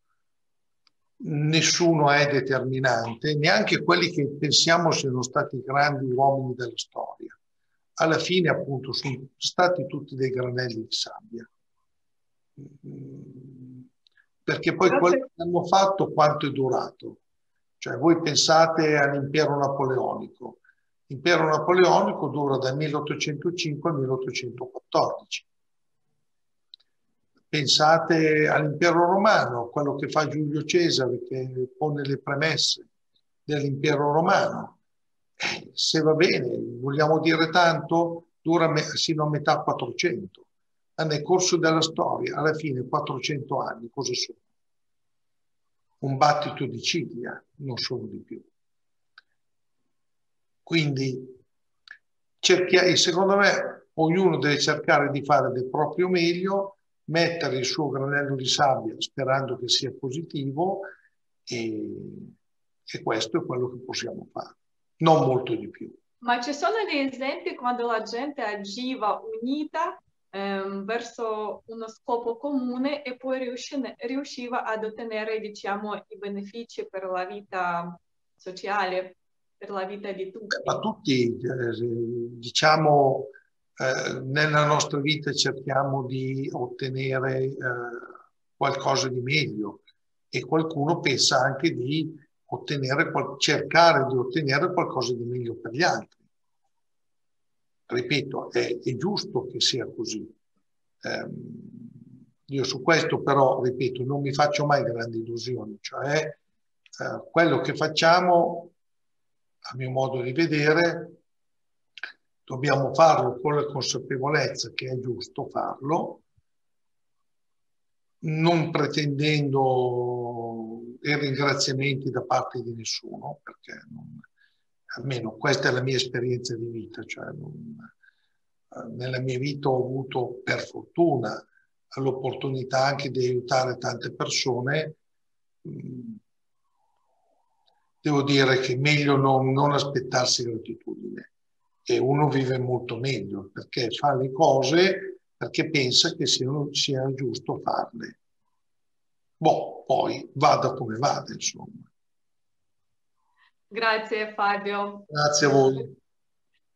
nessuno è determinante, neanche quelli che pensiamo siano stati grandi uomini della storia. Alla fine, appunto, sono stati tutti dei granelli di sabbia. Perché poi quello che hanno fatto, quanto è durato? Cioè, voi pensate all'impero napoleonico. L'impero napoleonico dura dal 1805 al 1814 Pensate all'impero romano, quello che fa Giulio Cesare, che pone le premesse dell'impero romano. Eh, se va bene, vogliamo dire tanto, dura sino a metà 400. Ma nel corso della storia, alla fine 400 anni, cosa sono? Un battito di ciglia, non sono di più. Quindi, cerchia, secondo me, ognuno deve cercare di fare del proprio meglio mettere il suo granello di sabbia sperando che sia positivo e, e questo è quello che possiamo fare, non molto di più. Ma ci sono degli esempi quando la gente agiva unita ehm, verso uno scopo comune e poi riusci- riusciva ad ottenere, diciamo, i benefici per la vita sociale, per la vita di tutti. Ma tutti, eh, diciamo, eh, nella nostra vita cerchiamo di ottenere eh, qualcosa di meglio e qualcuno pensa anche di ottenere, cercare di ottenere qualcosa di meglio per gli altri. Ripeto, è, è giusto che sia così. Eh, io su questo però, ripeto, non mi faccio mai grandi illusioni, cioè eh, quello che facciamo, a mio modo di vedere, dobbiamo farlo con la consapevolezza che è giusto farlo, non pretendendo i ringraziamenti da parte di nessuno, perché non, almeno questa è la mia esperienza di vita, cioè non, nella mia vita ho avuto per fortuna l'opportunità anche di aiutare tante persone. Devo dire che meglio non, non aspettarsi gratitudine e uno vive molto meglio perché fa le cose perché pensa che siano, sia giusto farle. Boh, poi vada come vada, insomma. Grazie Fabio. Grazie a voi.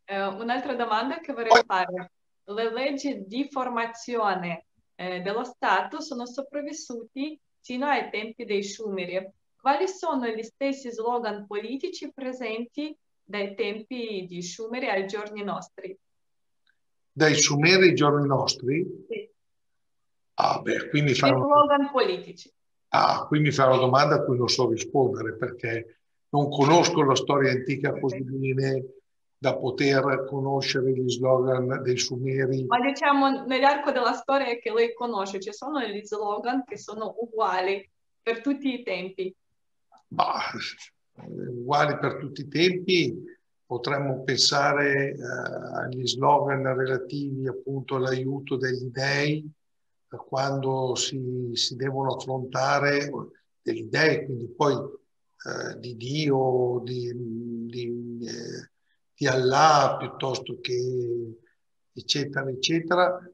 Eh, un'altra domanda che vorrei fare. Le leggi di formazione eh, dello Stato sono sopravvissuti fino ai tempi dei Sumeri. Quali sono gli stessi slogan politici presenti dai tempi di Sumeri ai giorni nostri. Dai Sumeri ai giorni nostri? Sì. Ah, beh, qui mi fa... Slogan politici. Ah, qui mi fa una domanda a cui non so rispondere perché non conosco la storia antica così bene da poter conoscere gli slogan dei Sumeri. Ma diciamo nell'arco della storia che lei conosce ci sono gli slogan che sono uguali per tutti i tempi. Bah, uguali per tutti i tempi, potremmo pensare eh, agli slogan relativi appunto all'aiuto degli dei quando si, si devono affrontare degli dei, quindi poi eh, di Dio, di, di, eh, di, Allah piuttosto che eccetera eccetera,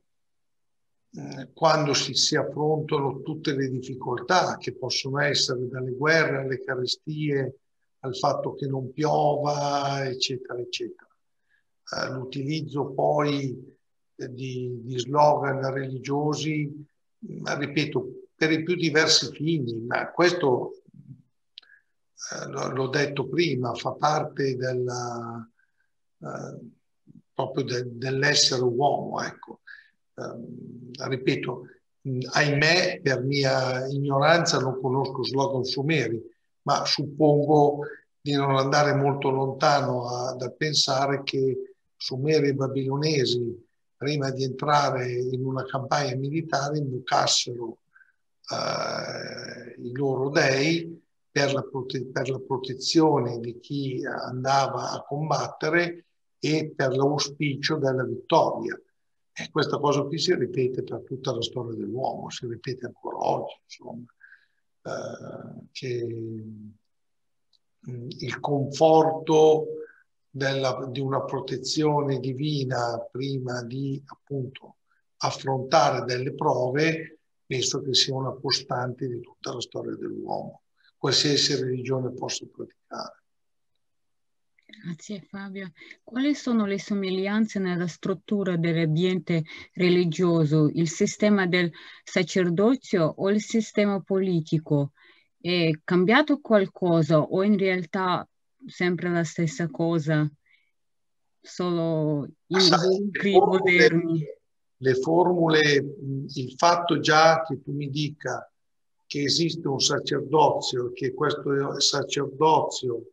eh, quando si, si affrontano tutte le difficoltà che possono essere dalle guerre alle carestie al fatto che non piova, eccetera, eccetera. L'utilizzo poi di, di, slogan religiosi, ripeto, per i più diversi fini, ma questo l'ho detto prima, fa parte della, uh, proprio de, dell'essere uomo, ecco. Ehm, ripeto, ahimè, per mia ignoranza non conosco slogan sumeri, ma suppongo di non andare molto lontano a, dal pensare che Sumeri e Babilonesi, prima di entrare in una campagna militare, invocassero eh, i loro dei per la, prote- per la protezione di chi andava a combattere e per l'auspicio della vittoria. E questa cosa qui si ripete per tutta la storia dell'uomo, si ripete ancora oggi, insomma. Eh, che mm, il conforto della, di una protezione divina prima di appunto affrontare delle prove, penso che sia una costante di tutta la storia dell'uomo. Qualsiasi religione possa praticare. Grazie Fabio. Quali sono le somiglianze nella struttura dell'ambiente religioso, il sistema del sacerdozio o il sistema politico? È cambiato qualcosa o in realtà sempre la stessa cosa, solo in incontri moderni? Le formule, il fatto già che tu mi dica che esiste un sacerdozio, che questo sacerdozio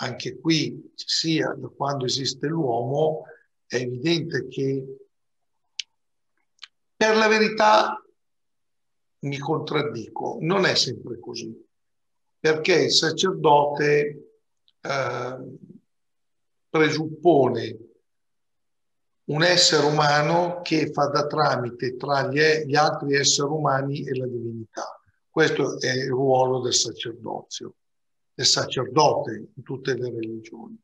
anche qui sia da quando esiste l'uomo, è evidente che per la verità mi contraddico, non è sempre così, perché il sacerdote eh, presuppone un essere umano che fa da tramite tra gli, gli altri esseri umani e la divinità. Questo è il ruolo del sacerdozio del sacerdote in tutte le religioni.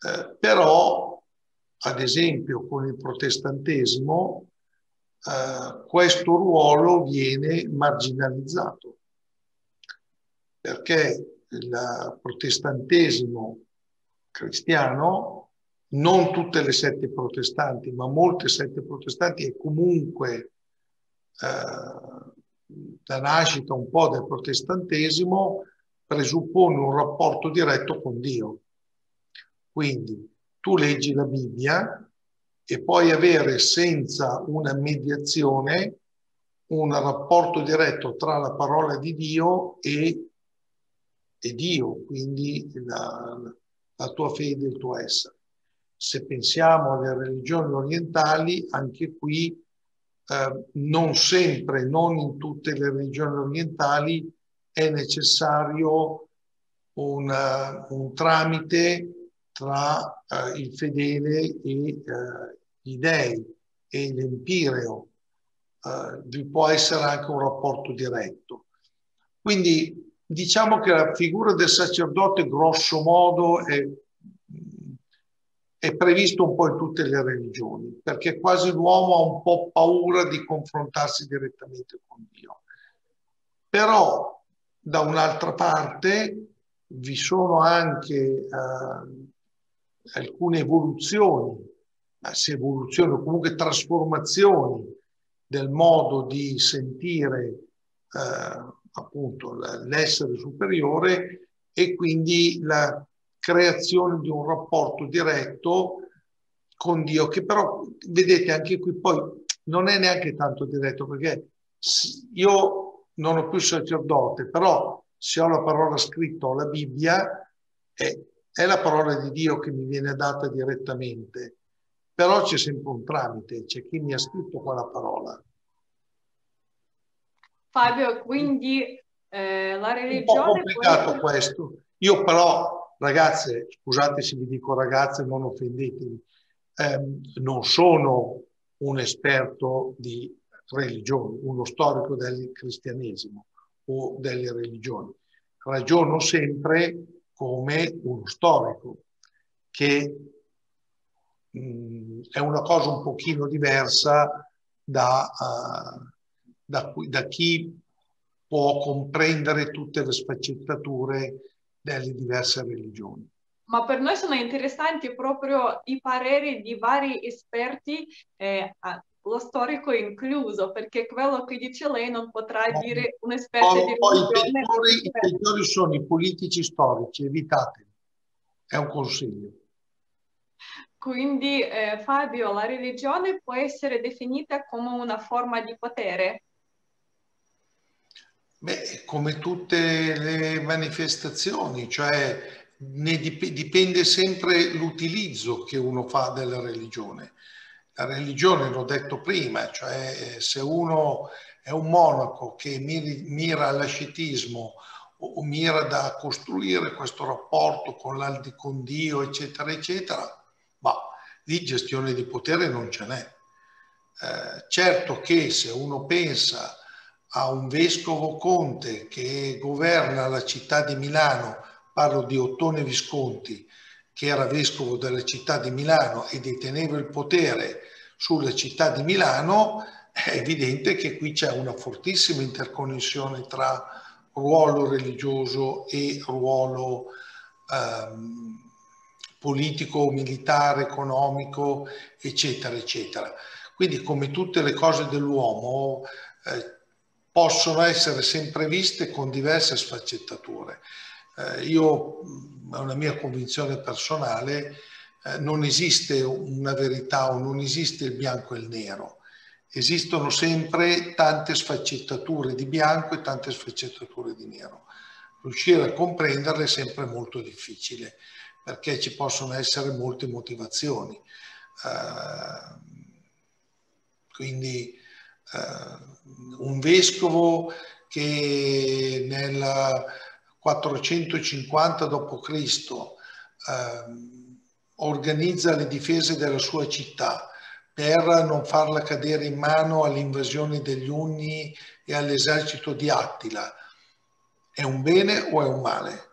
Eh, però, ad esempio, con il protestantesimo, eh, questo ruolo viene marginalizzato perché il protestantesimo cristiano, non tutte le sette protestanti, ma molte sette protestanti e comunque eh, la nascita un po' del protestantesimo presuppone un rapporto diretto con Dio. Quindi tu leggi la Bibbia e puoi avere senza una mediazione un rapporto diretto tra la parola di Dio e, e Dio, quindi la, la tua fede, il tuo essere. Se pensiamo alle religioni orientali, anche qui eh, non sempre, non in tutte le religioni orientali, è necessario un, uh, un tramite tra uh, il fedele e uh, gli dei e l'empireo. vi può essere anche un rapporto diretto. Quindi diciamo che la figura del sacerdote grosso modo è, è previsto un po' in tutte le religioni, perché quasi l'uomo ha un po' paura di confrontarsi direttamente con Dio. Però da un'altra parte vi sono anche eh, alcune evoluzioni, se evoluzioni o comunque trasformazioni del modo di sentire eh, appunto l'essere superiore e quindi la creazione di un rapporto diretto con Dio, che però vedete anche qui poi non è neanche tanto diretto perché io non ho più sacerdote, però se ho la parola scritta o la Bibbia, è, è la parola di Dio che mi viene data direttamente. Però c'è sempre un tramite, c'è chi mi ha scritto quella parola. Fabio, quindi eh, la religione... È un po' complicato questo. Io però, ragazze, scusate se vi dico ragazze, non offendetevi, ehm, non sono un esperto di religioni, uno storico del cristianesimo o delle religioni. Ragiono sempre come uno storico, che mh, mm, è una cosa un pochino diversa da, uh, da, da chi può comprendere tutte le sfaccettature delle diverse religioni. Ma per noi sono interessanti proprio i pareri di vari esperti eh, lo storico incluso, perché quello che dice lei non potrà eh, dire un esperto di religione. I peggiori sono i politici storici, evitateli. È un consiglio. Quindi eh, Fabio, la religione può essere definita come una forma di potere? Beh, come tutte le manifestazioni, cioè ne dip- dipende sempre l'utilizzo che uno fa della religione la religione, l'ho detto prima, cioè se uno è un monaco che mira all'ascetismo o mira da costruire questo rapporto con, con Dio, eccetera, eccetera, ma di gestione di potere non ce n'è. Eh, certo che se uno pensa a un vescovo conte che governa la città di Milano, parlo di Ottone Visconti, che era vescovo della città di Milano e deteneva il potere sulla città di Milano, è evidente che qui c'è una fortissima interconnessione tra ruolo religioso e ruolo ehm, politico, militare, economico, eccetera, eccetera. Quindi come tutte le cose dell'uomo eh, possono essere sempre viste con diverse sfaccettature. Eh, io, è una mia convinzione personale, eh, non esiste una verità o non esiste il bianco e il nero. Esistono sempre tante sfaccettature di bianco e tante sfaccettature di nero. Riuscire a comprenderle è sempre molto difficile perché ci possono essere molte motivazioni. Uh, quindi uh, un vescovo che nel 450 d.C. Uh, organizza le difese della sua città per non farla cadere in mano alle invasioni degli Unni e all'esercito di Attila. È un bene o è un male?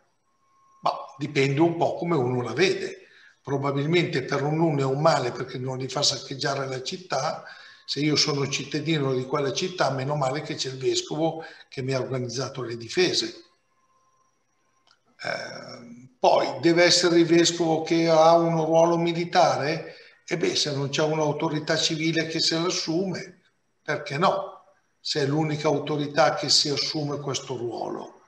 Ma dipende un po' come uno la vede. Probabilmente per un Unno è un male perché non gli fa saccheggiare la città. Se io sono cittadino di quella città, meno male che c'è il vescovo che mi ha organizzato le difese. Eh, poi deve essere il vescovo che ha un ruolo militare? E beh, se non c'è un'autorità civile che se l'assume, perché no? Se è l'unica autorità che si assume questo ruolo.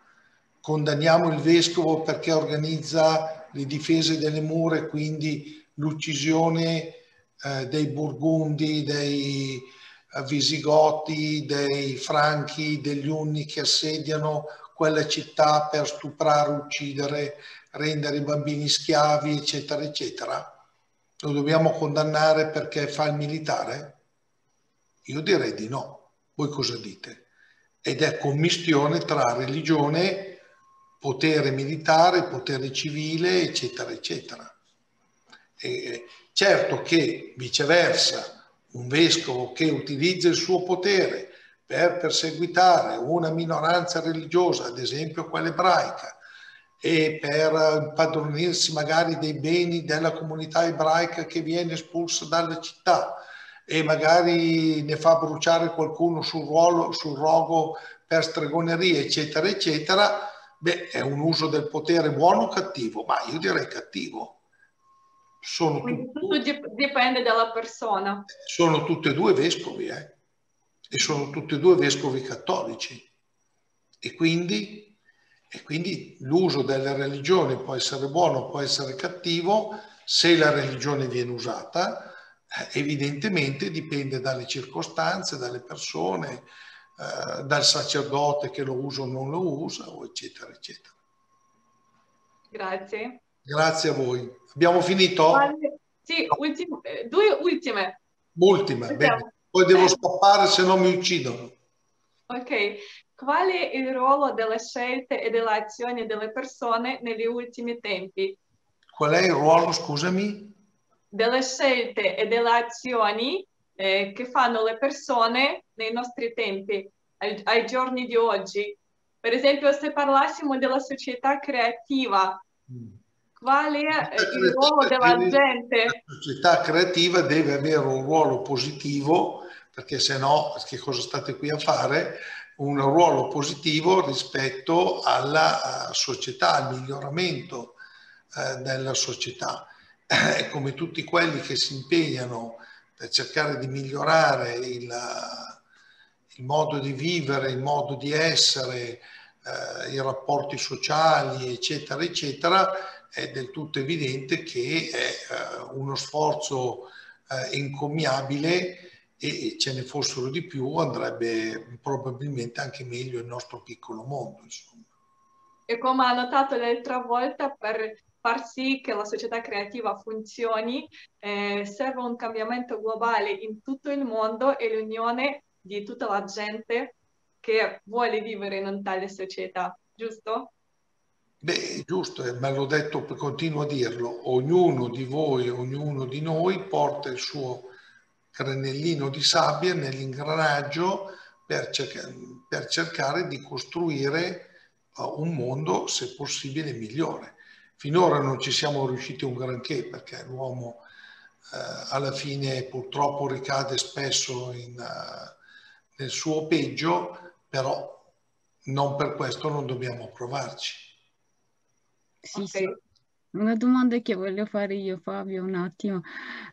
Condanniamo il vescovo perché organizza le difese delle mura e quindi l'uccisione eh, dei burgundi, dei eh, visigoti, dei franchi, degli unni che assediano quella città per stuprare, uccidere, rendere i bambini schiavi, eccetera, eccetera lo dobbiamo condannare perché fa il militare? Io direi di no. Voi cosa dite? Ed è commistione tra religione, potere militare, potere civile, eccetera, eccetera. E certo che viceversa un vescovo che utilizza il suo potere per perseguitare una minoranza religiosa, ad esempio quella ebraica, e per impadronirsi magari dei beni della comunità ebraica che viene espulsa dalla città e magari ne fa bruciare qualcuno sul, ruolo, sul rogo per stregoneria, eccetera, eccetera, beh, è un uso del potere buono o cattivo? Ma io direi cattivo. Sono Quindi tutto dipende dalla persona. Sono tutti e due vescovi, eh? E sono tutti e due vescovi cattolici. E quindi e quindi l'uso delle religioni può essere buono, può essere cattivo, se la religione viene usata, eh, evidentemente dipende dalle circostanze, dalle persone, eh, dal sacerdote che lo usa o non lo usa, eccetera, eccetera. Grazie. Grazie a voi. Abbiamo finito? Sì, ultime, eh, due ultime. Ultime, bene. Poi devo scappare se no mi uccidono. Ok, qual è il ruolo delle scelte e delle azioni delle persone negli ultimi tempi? Qual è il ruolo, scusami? Delle scelte e delle azioni eh, che fanno le persone nei nostri tempi, ai, ai, giorni di oggi. Per esempio, se parlassimo della società creativa, mm. Qual è il ruolo della gente? La società creativa deve avere un ruolo positivo perché se no che cosa state qui a fare? Un ruolo positivo rispetto alla eh, società, al miglioramento eh, della società. Eh, come tutti quelli che si impegnano per cercare di migliorare il, il modo di vivere, il modo di essere, eh, i rapporti sociali, eccetera, eccetera, è del tutto evidente che è eh, uno sforzo eh, encomiabile e ce ne fossero di più andrebbe probabilmente anche meglio il nostro piccolo mondo. Insomma. E come ha notato l'altra volta, per far sì che la società creativa funzioni, eh, serve un cambiamento globale in tutto il mondo e l'unione di tutta la gente che vuole vivere in tale società, giusto? Beh, giusto, eh, me l'ho detto, continuo a dirlo, ognuno di voi, ognuno di noi porta il suo granellino di sabbia nell'ingranaggio per, cerca, per cercare di costruire uh, un mondo, se possibile, migliore. Finora non ci siamo riusciti un granché perché l'uomo uh, alla fine purtroppo ricade spesso in, uh, nel suo peggio, però non per questo non dobbiamo provarci. Sì, okay. sì. Una domanda che voglio fare io, Fabio, un attimo.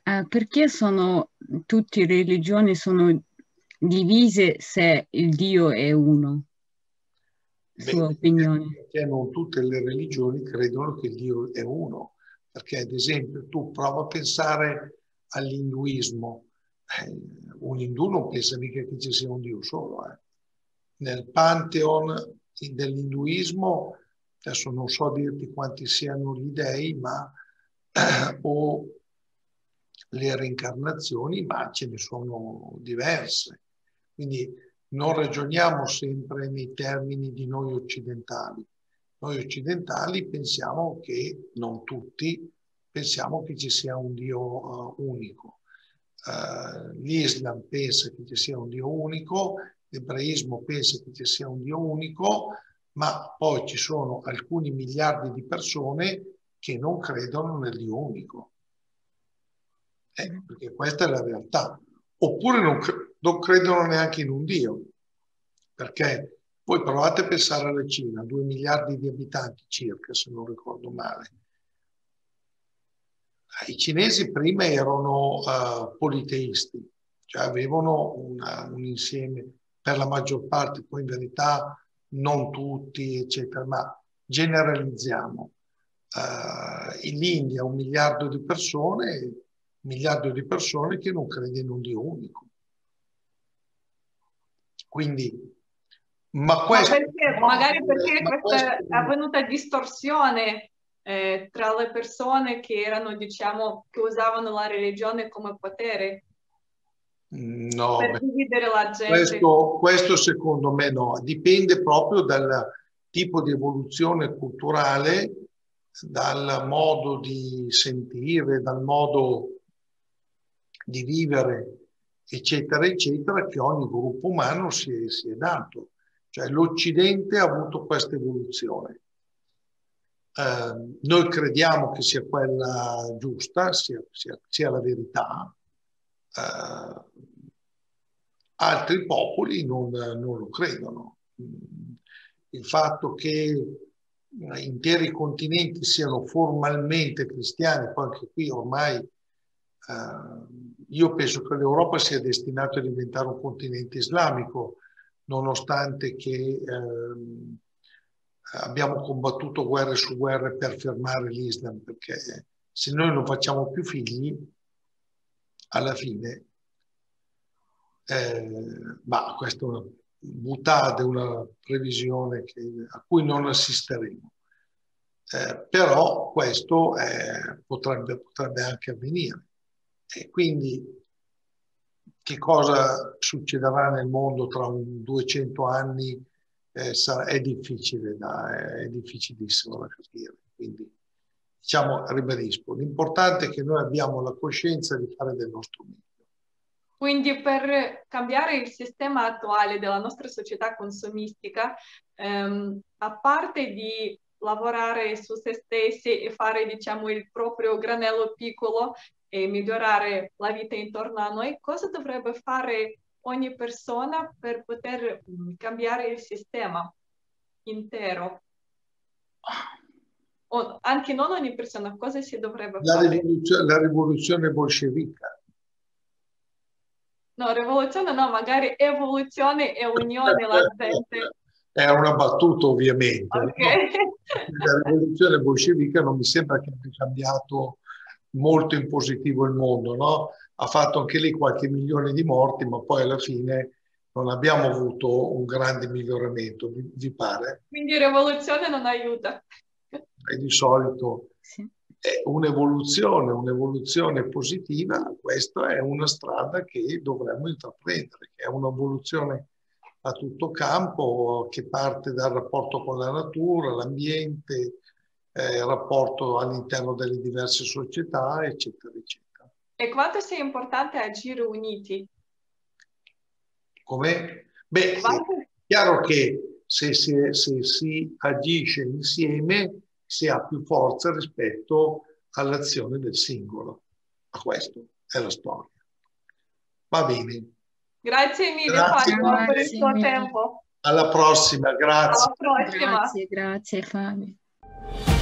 Eh, perché sono tutte le religioni sono divise se il Dio è uno? Sua Beh, opinione. Perché non tutte le religioni credono che Dio è uno. Perché, ad esempio, tu prova a pensare all'induismo. Eh, un indù non pensa mica che ci sia un Dio solo. Eh. Nel pantheon dell'induismo adesso non so dirti quanti siano gli dei, ma o le reincarnazioni, ma ce ne sono diverse. Quindi non ragioniamo sempre nei termini di noi occidentali. Noi occidentali pensiamo che, non tutti, pensiamo che ci sia un Dio uh, unico. Uh, L'Islam pensa che ci sia un Dio unico, l'ebraismo pensa che ci sia un Dio unico, ma poi ci sono alcuni miliardi di persone che non credono nel Dio unico. Eh, perché questa è la realtà. Oppure non, non credono neanche in un Dio. Perché voi provate a pensare alla Cina, 2 miliardi di abitanti circa, se non ricordo male. I cinesi prima erano uh, politeisti, cioè avevano una, un insieme, per la maggior parte, poi in verità non tutti, eccetera, ma generalizziamo. Uh, in India un miliardo di persone, un miliardo di persone che non credono in un Dio unico. Quindi, ma questo... Ma perché, magari perché ma questa questo... è avvenuta distorsione eh, tra le persone che erano, diciamo, che usavano la religione come potere. No, per dividere la gente. Questo, questo secondo me no, dipende proprio dal tipo di evoluzione culturale, dal modo di sentire, dal modo di vivere, eccetera, eccetera, che ogni gruppo umano si è, si è dato. Cioè l'Occidente ha avuto questa evoluzione. Eh, noi crediamo che sia quella giusta, sia, sia, sia la verità, altri popoli non, non, lo credono. Il fatto che interi continenti siano formalmente cristiani, poi anche qui ormai uh, io penso che l'Europa sia destinata a diventare un continente islamico, nonostante che uh, abbiamo combattuto guerre su guerre per fermare l'Islam, perché se noi non facciamo più figli, alla fine, eh, ma questa è una previsione che, a cui non assisteremo. Eh, però questo eh, potrebbe, potrebbe, anche avvenire. E quindi che cosa succederà nel mondo tra un 200 anni eh, sarà, è difficile da, è difficilissimo da capire. Quindi diciamo, ribadisco, l'importante è che noi abbiamo la coscienza di fare del nostro meglio. Quindi per cambiare il sistema attuale della nostra società consumistica, ehm, a parte di lavorare su se stessi e fare diciamo il proprio granello piccolo e migliorare la vita intorno a noi, cosa dovrebbe fare ogni persona per poter mm, cambiare il sistema intero? O anche non ogni persona, cosa si dovrebbe la fare? Rivoluzione, la rivoluzione bolscevica. No, rivoluzione no, magari evoluzione e unione la gente. È una battuta ovviamente. Okay. No? La rivoluzione bolscevica non mi sembra che abbia cambiato molto in positivo il mondo, no? Ha fatto anche lì qualche milione di morti, ma poi alla fine non abbiamo avuto un grande miglioramento, vi, vi pare? Quindi rivoluzione non aiuta e di solito sì. è un'evoluzione, un'evoluzione positiva, questa è una strada che dovremmo intraprendere, che è un'evoluzione a tutto campo che parte dal rapporto con la natura, l'ambiente, eh, il rapporto all'interno delle diverse società, eccetera, eccetera. E quanto sia importante agire uniti? Come? Beh, quanto... è chiaro che se si, se si agisce insieme si ha più forza rispetto all'azione del singolo. Ma questo è la storia. Va bene. Grazie mille Grazie. Fabio per il tuo tempo. Alla prossima, grazie. Alla prossima. Grazie, grazie Fabio.